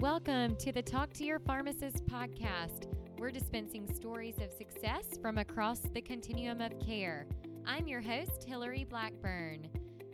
Welcome to the Talk to Your Pharmacist podcast. We're dispensing stories of success from across the continuum of care. I'm your host, Hillary Blackburn.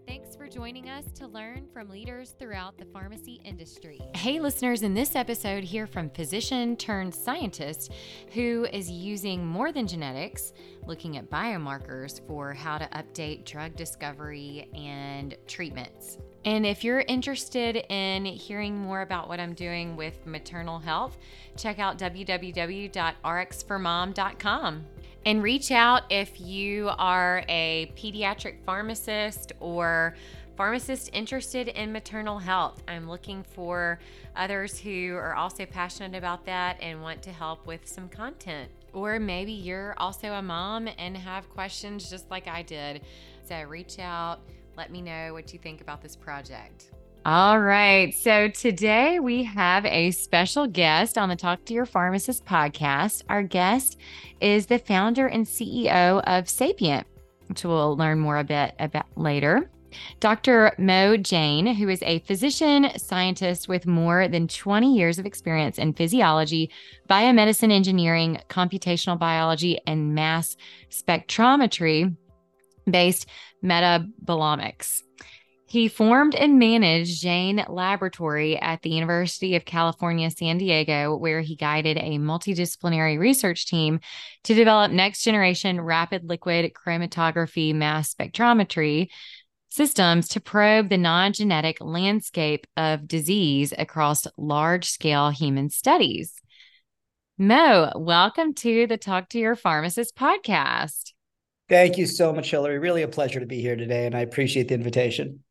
Thanks for joining us to learn from leaders throughout the pharmacy industry. Hey, listeners, in this episode, hear from physician turned scientist who is using more than genetics, looking at biomarkers for how to update drug discovery and treatments. And if you're interested in hearing more about what I'm doing with maternal health, check out www.rxformom.com and reach out if you are a pediatric pharmacist or pharmacist interested in maternal health. I'm looking for others who are also passionate about that and want to help with some content. Or maybe you're also a mom and have questions just like I did. So reach out, let me know what you think about this project. All right. So today we have a special guest on the Talk to Your Pharmacist podcast. Our guest is the founder and CEO of Sapient, which we'll learn more a bit about later. Dr. Mo Jain, who is a physician scientist with more than 20 years of experience in physiology, biomedicine engineering, computational biology, and mass spectrometry based metabolomics. He formed and managed Jain Laboratory at the University of California, San Diego, where he guided a multidisciplinary research team to develop next generation rapid liquid chromatography mass spectrometry systems to probe the non genetic landscape of disease across large scale human studies. Mo, welcome to the Talk to Your Pharmacist podcast. Thank you so much, Hillary. Really a pleasure to be here today, and I appreciate the invitation.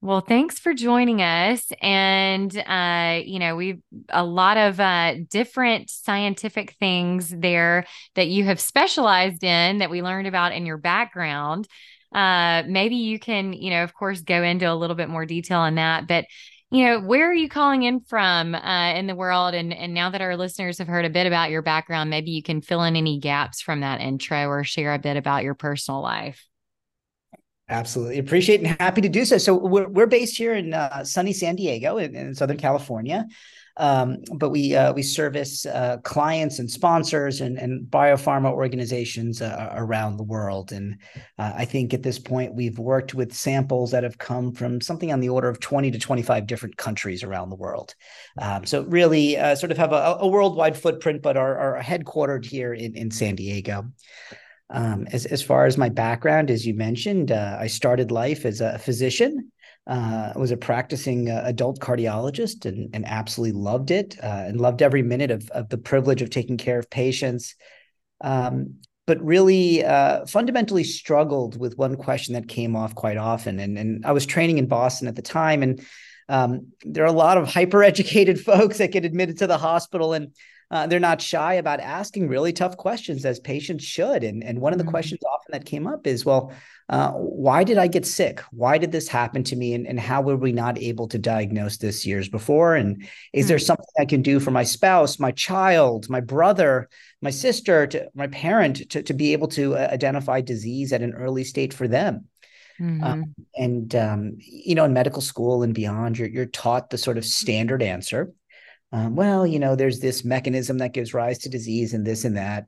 Well, thanks for joining us. And, uh, you know, we've a lot of uh, different scientific things there that you have specialized in that we learned about in your background. Uh, maybe you can, you know, of course, go into a little bit more detail on that. But, you know, where are you calling in from uh, in the world? And, and now that our listeners have heard a bit about your background, maybe you can fill in any gaps from that intro or share a bit about your personal life. Absolutely. Appreciate and happy to do so. So we're, we're based here in uh, sunny San Diego in, in Southern California. Um, but we uh, we service uh, clients and sponsors and, and biopharma organizations uh, around the world. And uh, I think at this point we've worked with samples that have come from something on the order of 20 to 25 different countries around the world. Um, so really uh, sort of have a, a worldwide footprint, but are, are headquartered here in, in San Diego. Um, as, as far as my background, as you mentioned, uh, I started life as a physician. Uh, was a practicing uh, adult cardiologist and, and absolutely loved it uh, and loved every minute of, of the privilege of taking care of patients. Um, but really uh, fundamentally struggled with one question that came off quite often. And, and I was training in Boston at the time, and um, there are a lot of hyper educated folks that get admitted to the hospital. And uh, they're not shy about asking really tough questions as patients should. And, and one of the mm-hmm. questions often that came up is, well, uh, why did I get sick? Why did this happen to me? And, and how were we not able to diagnose this years before? And is mm-hmm. there something I can do for my spouse, my child, my brother, my sister, to, my parent to, to be able to uh, identify disease at an early state for them? Mm-hmm. Um, and um, you know, in medical school and beyond, you're you're taught the sort of standard answer, um, well, you know, there's this mechanism that gives rise to disease and this and that.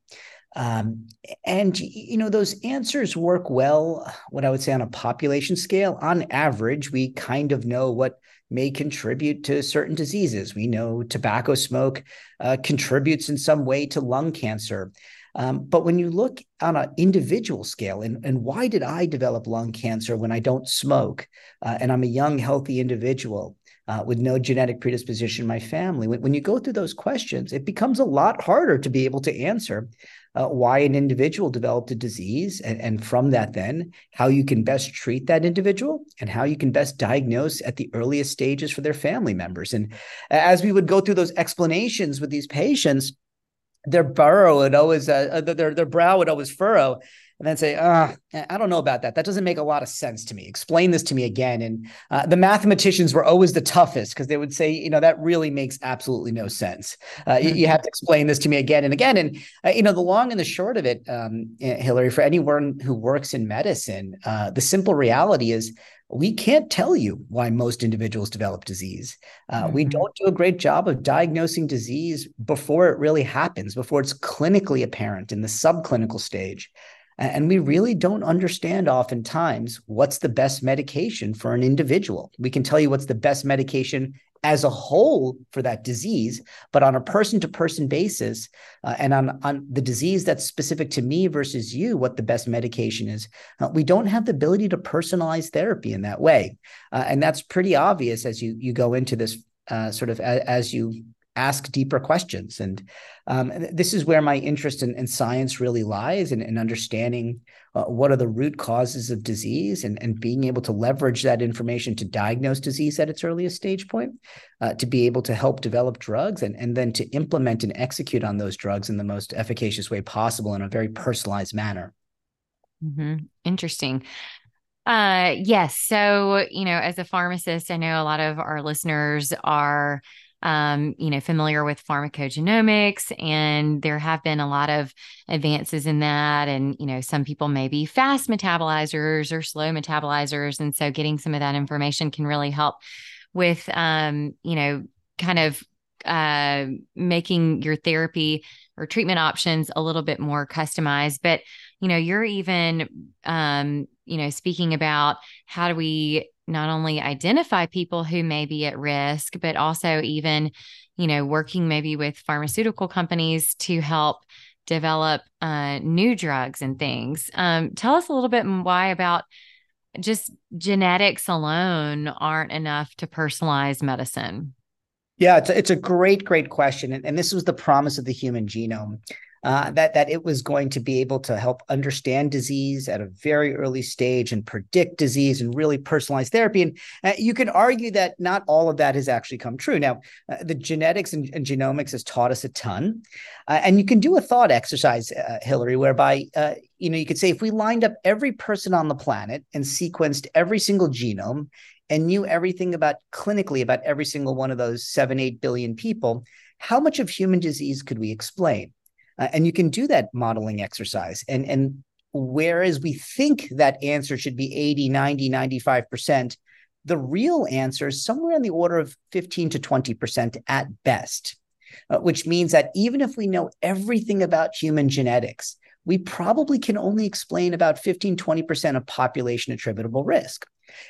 Um, and, you know, those answers work well, what I would say on a population scale. On average, we kind of know what may contribute to certain diseases. We know tobacco smoke uh, contributes in some way to lung cancer. Um, but when you look on an individual scale, and, and why did I develop lung cancer when I don't smoke uh, and I'm a young, healthy individual? Uh, with no genetic predisposition in my family. When, when, you go through those questions, it becomes a lot harder to be able to answer uh, why an individual developed a disease, and, and from that, then how you can best treat that individual and how you can best diagnose at the earliest stages for their family members. And as we would go through those explanations with these patients, their burrow would always uh, uh their their brow would always furrow and then say, uh, I don't know about that. That doesn't make a lot of sense to me. Explain this to me again. And uh, the mathematicians were always the toughest because they would say, you know, that really makes absolutely no sense. Uh, you, you, have to explain this to me again and again. And, uh, you know, the long and the short of it, um, Hillary, for anyone who works in medicine, uh, the simple reality is we can't tell you why most individuals develop disease. Uh, mm-hmm. We don't do a great job of diagnosing disease before it really happens, before it's clinically apparent in the subclinical stage. And we really don't understand oftentimes what's the best medication for an individual. We can tell you what's the best medication as a whole for that disease, but on a person to person basis, uh, and on, on the disease that's specific to me versus you, what the best medication is, uh, we don't have the ability to personalize therapy in that way. Uh, and that's pretty obvious as you, you go into this uh, sort of a, as you ask deeper questions. And um, this is where my interest in, in science really lies in understanding uh, what are the root causes of disease and, and being able to leverage that information to diagnose disease at its earliest stage point, uh, to be able to help develop drugs and, and then to implement and execute on those drugs in the most efficacious way possible in a very personalized manner. Mm-hmm. Interesting. Uh, yes. So, you know, as a pharmacist, I know a lot of our listeners are um, you know, familiar with pharmacogenomics, and there have been a lot of advances in that. And, you know, some people may be fast metabolizers or slow metabolizers. And so getting some of that information can really help with, um, you know, kind of uh, making your therapy or treatment options a little bit more customized. But, you know, you're even, um, you know, speaking about how do we not only identify people who may be at risk, but also even, you know, working maybe with pharmaceutical companies to help develop uh, new drugs and things. Um, tell us a little bit why about just genetics alone aren't enough to personalize medicine. Yeah, it's a, it's a great, great question. And, and this was the promise of the human genome uh, that that it was going to be able to help understand disease at a very early stage and predict disease and really personalize therapy. And uh, you can argue that not all of that has actually come true. Now, uh, the genetics and, and, genomics has taught us a ton, uh, and you can do a thought exercise, uh, Hillary, whereby you know you could say if we lined up every person on the planet and sequenced every single genome and knew everything about clinically about every single one of those seven eight billion people how much of human disease could we explain uh, and you can do that modeling exercise. And, and whereas we think that answer should be 80, 90, 95%, the real answer is somewhere in the order of 15 to 20% at best, uh, which means that even if we know everything about human genetics, we probably can only explain about 15, 20% of population attributable risk.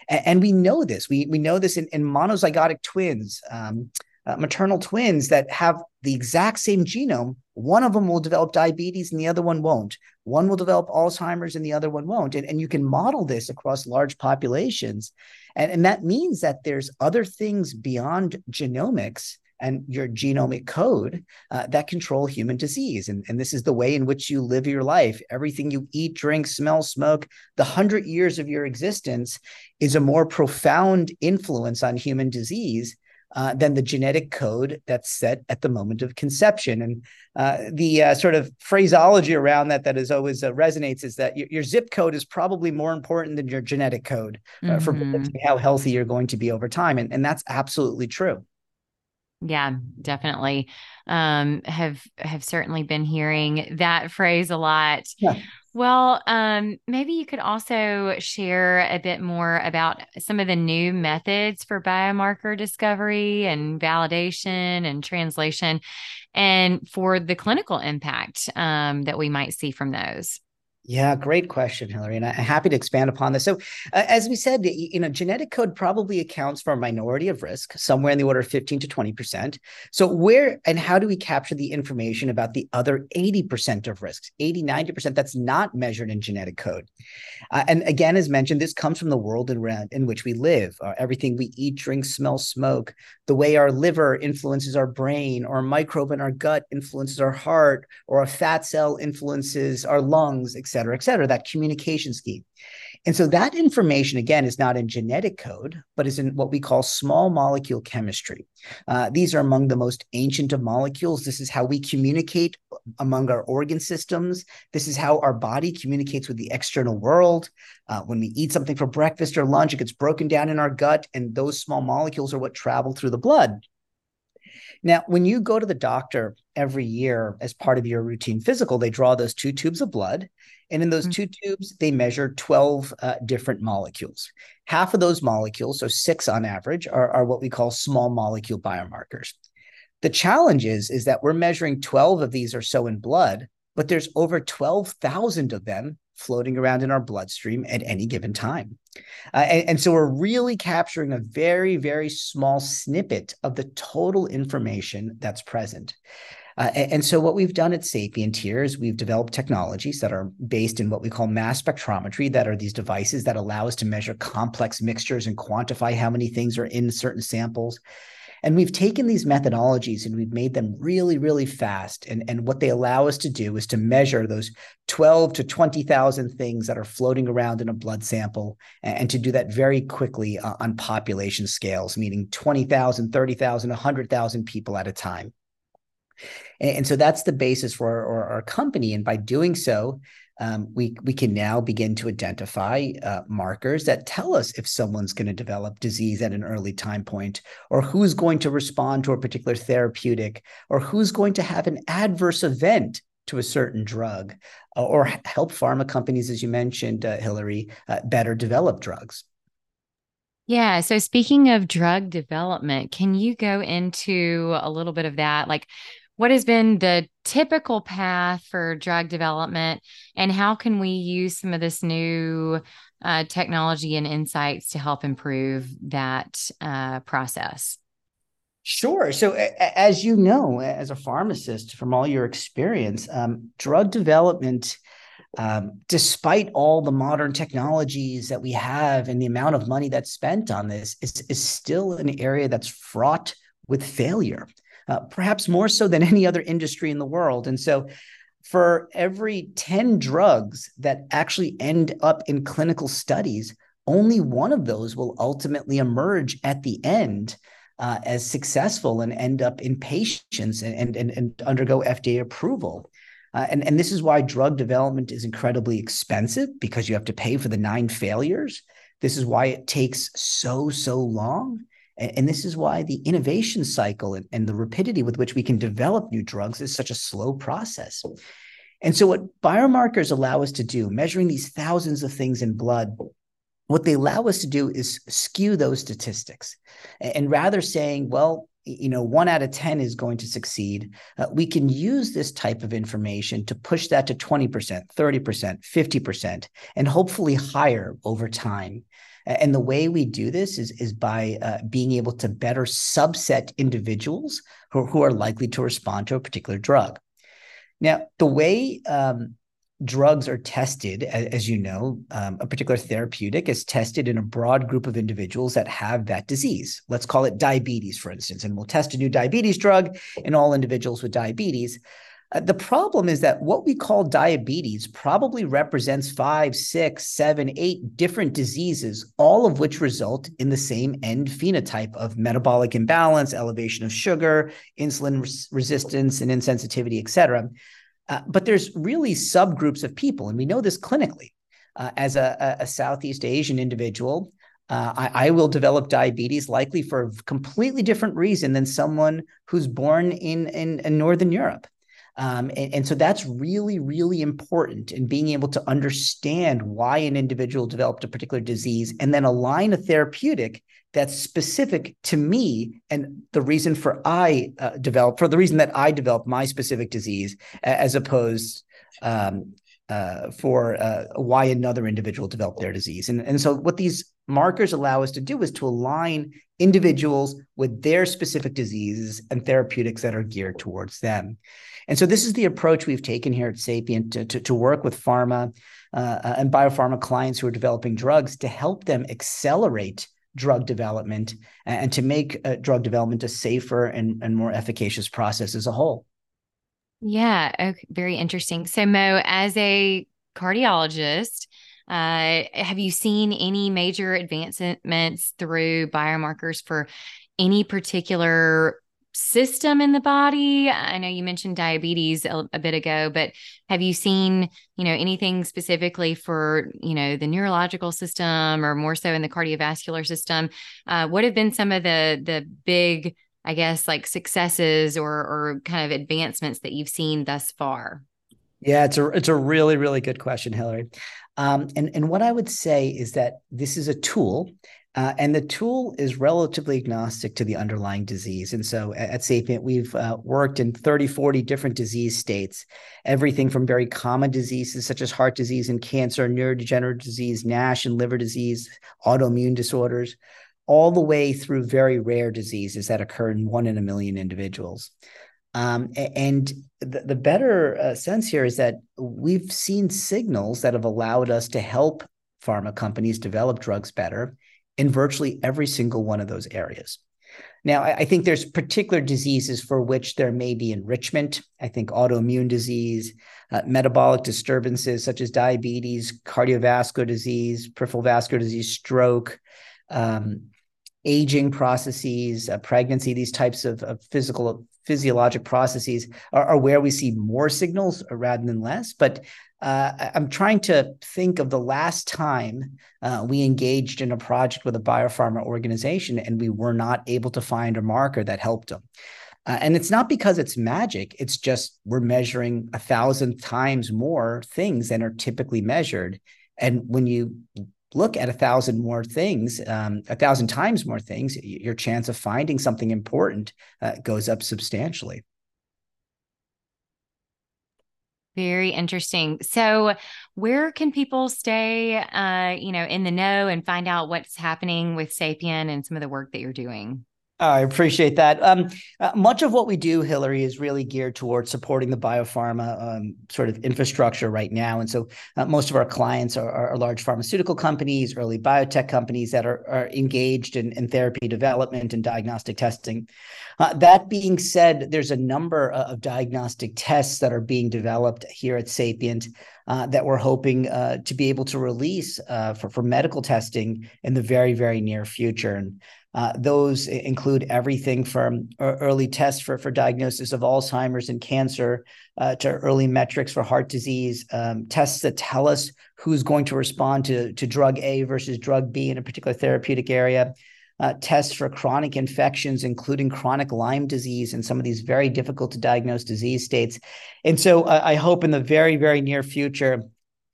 And, we know this. We, we know this in, in monozygotic twins. Um, uh, maternal twins that have the exact same genome, one of them will develop diabetes and the other one won't. One will develop Alzheimer's and the other one won't. And, and you can model this across large populations. And, and that means that there's other things beyond genomics and your genomic code uh, that control human disease. And, and this is the way in which you live your life. Everything you eat, drink, smell, smoke, the hundred years of your existence is a more profound influence on human disease uh, than the genetic code that's set at the moment of conception. And uh, the uh, sort of phraseology around that that is always uh, resonates is that your, your, zip code is probably more important than your genetic code mm-hmm. for how healthy you're going to be over time. And, and that's absolutely true. Yeah, definitely. Um, have have certainly been hearing that phrase a lot. Yeah. Well, um, maybe you could also share a bit more about some of the new methods for biomarker discovery and validation and translation, and for the clinical impact um, that we might see from those. Yeah, great question, Hillary, and I'm happy to expand upon this. So, uh, as we said, you know, genetic code probably accounts for a minority of risk, somewhere in the order of 15 to 20 percent. So, where and how do we capture the information about the other 80 percent of risks, 80, 90 percent that's not measured in genetic code? Uh, and again, as mentioned, this comes from the world in, in which we live. Uh, everything we eat, drink, smell, smoke, the way our liver influences our brain, or a microbe in our gut influences our heart, or a fat cell influences our lungs, etc cetera, et cetera, that communication scheme. And so that information, again, is not in genetic code, but is in what we call small molecule chemistry. Uh, these are among the most ancient of molecules. This is how we communicate among our organ systems. This is how our body communicates with the external world. Uh, when we eat something for breakfast or lunch, it gets broken down in our gut, and those small molecules are what travel through the blood. Now, when you go to the doctor every year as part of your routine physical, they draw those two tubes of blood. And in those mm-hmm. two tubes, they measure 12 uh, different molecules. Half of those molecules, so six on average, are, are what we call small molecule biomarkers. The challenge is, is that we're measuring 12 of these or so in blood, but there's over 12,000 of them floating around in our bloodstream at any given time. Uh, and, and, so we're really capturing a very, very small snippet of the total information that's present. Uh, and, so what we've done at Sapient here is we've developed technologies that are based in what we call mass spectrometry, that are these devices that allow us to measure complex mixtures and quantify how many things are in certain samples. And we've taken these methodologies and we've made them really, really fast. And, and what they allow us to do is to measure those 12 to 20,000 things that are floating around in a blood sample and, and to do that very quickly uh, on population scales, meaning 20,000, 30,000, 100,000 people at a time. And, and, so that's the basis for our, our company. And by doing so, um, we we can now begin to identify uh, markers that tell us if someone's going to develop disease at an early time point, or who's going to respond to a particular therapeutic, or who's going to have an adverse event to a certain drug, uh, or help pharma companies, as you mentioned, uh, Hillary, uh, better develop drugs. Yeah. So, speaking of drug development, can you go into a little bit of that? Like, what has been the typical path for drug development and how can we use some of this new uh, technology and insights to help improve that uh, process Sure. So, as you know, as a pharmacist, from all your experience, um, drug development, um, despite all the modern technologies that we have and the amount of money that's spent on this, is, is still an area that's fraught with failure uh, perhaps more so than any other industry in the world. And so, for every 10 drugs that actually end up in clinical studies, only one of those will ultimately emerge at the end uh, as successful and end up in patients and, and, and undergo FDA approval. Uh, and, and this is why drug development is incredibly expensive because you have to pay for the nine failures. This is why it takes so, so long. And, and this is why the innovation cycle and, and the rapidity with which we can develop new drugs is such a slow process. And so, what biomarkers allow us to do, measuring these thousands of things in blood, what they allow us to do is skew those statistics. And rather saying, well, you know, one out of 10 is going to succeed, uh, we can use this type of information to push that to 20%, 30%, 50%, and hopefully higher over time. And the way we do this is, is by uh, being able to better subset individuals who, who are likely to respond to a particular drug. Now, the way um, drugs are tested, as, as you know, um, a particular therapeutic is tested in a broad group of individuals that have that disease. Let's call it diabetes, for instance, and we'll test a new diabetes drug in all individuals with diabetes. Uh, the problem is that what we call diabetes probably represents five, six, seven, eight different diseases, all of which result in the same end phenotype of metabolic imbalance, elevation of sugar, insulin res- resistance, and insensitivity, et cetera. Uh, but there's really subgroups of people, and we know this clinically. Uh, as a, a, Southeast Asian individual, uh, I, I, will develop diabetes likely for a completely different reason than someone who's born in, in, in Northern Europe. Um, and, and, so that's really, really important in being able to understand why an individual developed a particular disease and then align a therapeutic that's specific to me and the reason for I uh, develop for the reason that I developed my specific disease as opposed um, uh, for uh, why another individual developed their disease. And, and so what these markers allow us to do is to align individuals with their specific diseases and therapeutics that are geared towards them. And so this is the approach we've taken here at Sapient to, to, to work with pharma uh, and biopharma clients who are developing drugs to help them accelerate drug development and to make uh, drug development a safer and, and more efficacious process as a whole. Yeah, okay, very interesting. So, Mo, as a cardiologist, uh, have you seen any major advancements through biomarkers for any particular system in the body? I know you mentioned diabetes a, a, bit ago, but have you seen, you know, anything specifically for, you know, the neurological system or more so in the cardiovascular system? Uh, what have been some of the the big I guess, like successes or or kind of advancements that you've seen thus far? Yeah, it's a it's a really really good question, Hillary. Um, and and what I would say is that this is a tool uh, and the tool is relatively agnostic to the underlying disease. And so at, at we've uh, worked in 30, 40 different disease states, everything from very common diseases such as heart disease and cancer, neurodegenerative disease, NASH and liver disease, autoimmune disorders, all the way through very rare diseases that occur in one in a million individuals. Um, and the, the better uh, sense here is that we've seen signals that have allowed us to help pharma companies develop drugs better in virtually every single one of those areas. Now, I, think there's particular diseases for which there may be enrichment. I think autoimmune disease, uh, metabolic disturbances such as diabetes, cardiovascular disease, peripheral vascular disease, stroke, um, aging processes, uh, pregnancy, these types of, of physical physiologic processes are, are, where we see more signals rather than less. But uh, I'm trying to think of the last time uh, we engaged in a project with a biopharma organization and we were not able to find a marker that helped them. Uh, and it's not because it's magic, it's just we're measuring a thousand times more things than are typically measured. And when you look at a thousand more things, um, a thousand times more things, your chance of finding something important uh, goes up substantially. Very interesting. So, where can people stay, uh, you know, in the know and find out what's happening with Sapient and some of the work that you're doing? I appreciate that. Um, uh, much of what we do, Hillary, is really geared towards supporting the biopharma um, sort of infrastructure right now. And so uh, most of our clients are, are, large pharmaceutical companies, early biotech companies that are, are engaged in, in therapy development and diagnostic testing. Uh, that being said, there's a number of diagnostic tests that are being developed here at Sapient uh, that we're hoping uh, to be able to release uh, for, for medical testing in the very, very near future. And uh, those include everything from early tests for, for diagnosis of Alzheimer's and cancer uh, to early metrics for heart disease, um, tests that tell us who's going to respond to, to drug A versus drug B in a particular therapeutic area, uh, tests for chronic infections, including chronic Lyme disease and some of these very difficult to diagnose disease states. And so uh, I hope in the very, very near future,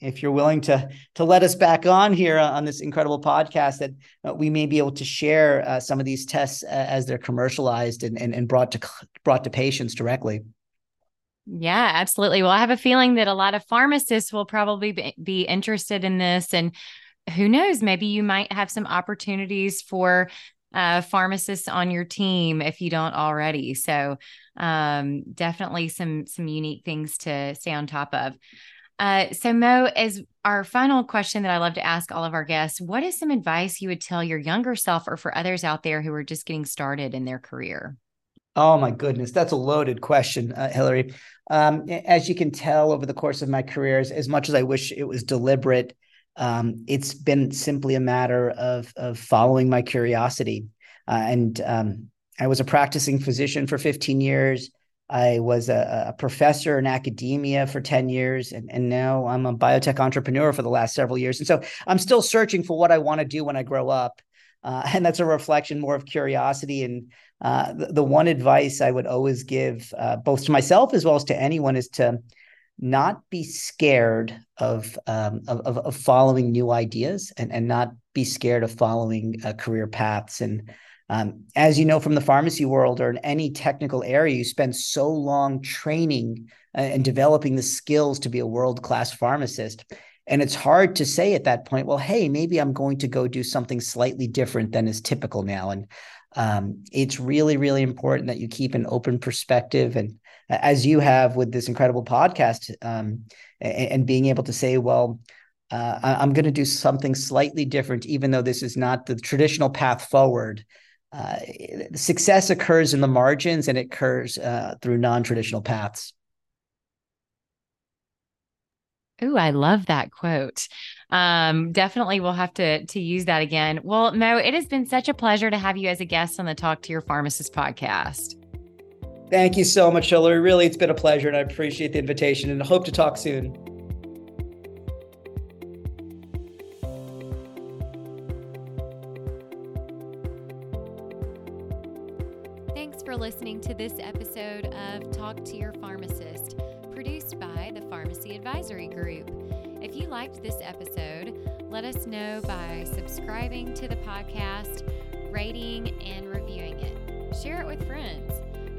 if you're willing to to let us back on here on this incredible podcast that uh, we may be able to share uh, some of these tests uh, as they're commercialized and, and, and brought to brought to patients directly yeah absolutely well i have a feeling that a lot of pharmacists will probably be, be interested in this and who knows maybe you might have some opportunities for uh, pharmacists on your team if you don't already so um, definitely some some unique things to stay on top of uh, so, Mo, as our final question that I love to ask all of our guests, what is some advice you would tell your younger self or for others out there who are just getting started in their career? Oh, my goodness. That's a loaded question, uh, Hillary. Um, as you can tell over the course of my career, as, as much as I wish it was deliberate, um, it's been simply a matter of, of following my curiosity. Uh, and um, I was a practicing physician for 15 years. I was a, a, professor in academia for 10 years, and, and now I'm a biotech entrepreneur for the last several years. And so I'm still searching for what I want to do when I grow up. Uh, and that's a reflection more of curiosity. And uh, the, the, one advice I would always give, uh, both to myself as well as to anyone, is to not be scared of, um, of, of, following new ideas and, and not be scared of following uh, career paths. And um, as you know from the pharmacy world or in any technical area, you spend so long training uh, and developing the skills to be a world class pharmacist. And it's hard to say at that point, well, hey, maybe I'm going to go do something slightly different than is typical now. And um, it's really, really important that you keep an open perspective. And as you have with this incredible podcast, um, and, and, being able to say, well, uh, I'm going to do something slightly different, even though this is not the traditional path forward uh, success occurs in the margins and it occurs uh, through non-traditional paths. Ooh, I love that quote. Um, definitely we'll have to to use that again. Well, Mo, it has been such a pleasure to have you as a guest on the Talk to Your Pharmacist podcast. Thank you so much, Hillary. Really, it's been a pleasure and I appreciate the invitation and hope to talk soon. Thanks for listening to this episode of Talk to Your Pharmacist, produced by the Pharmacy Advisory Group. If you liked this episode, let us know by subscribing to the podcast, rating, and reviewing it. Share it with friends.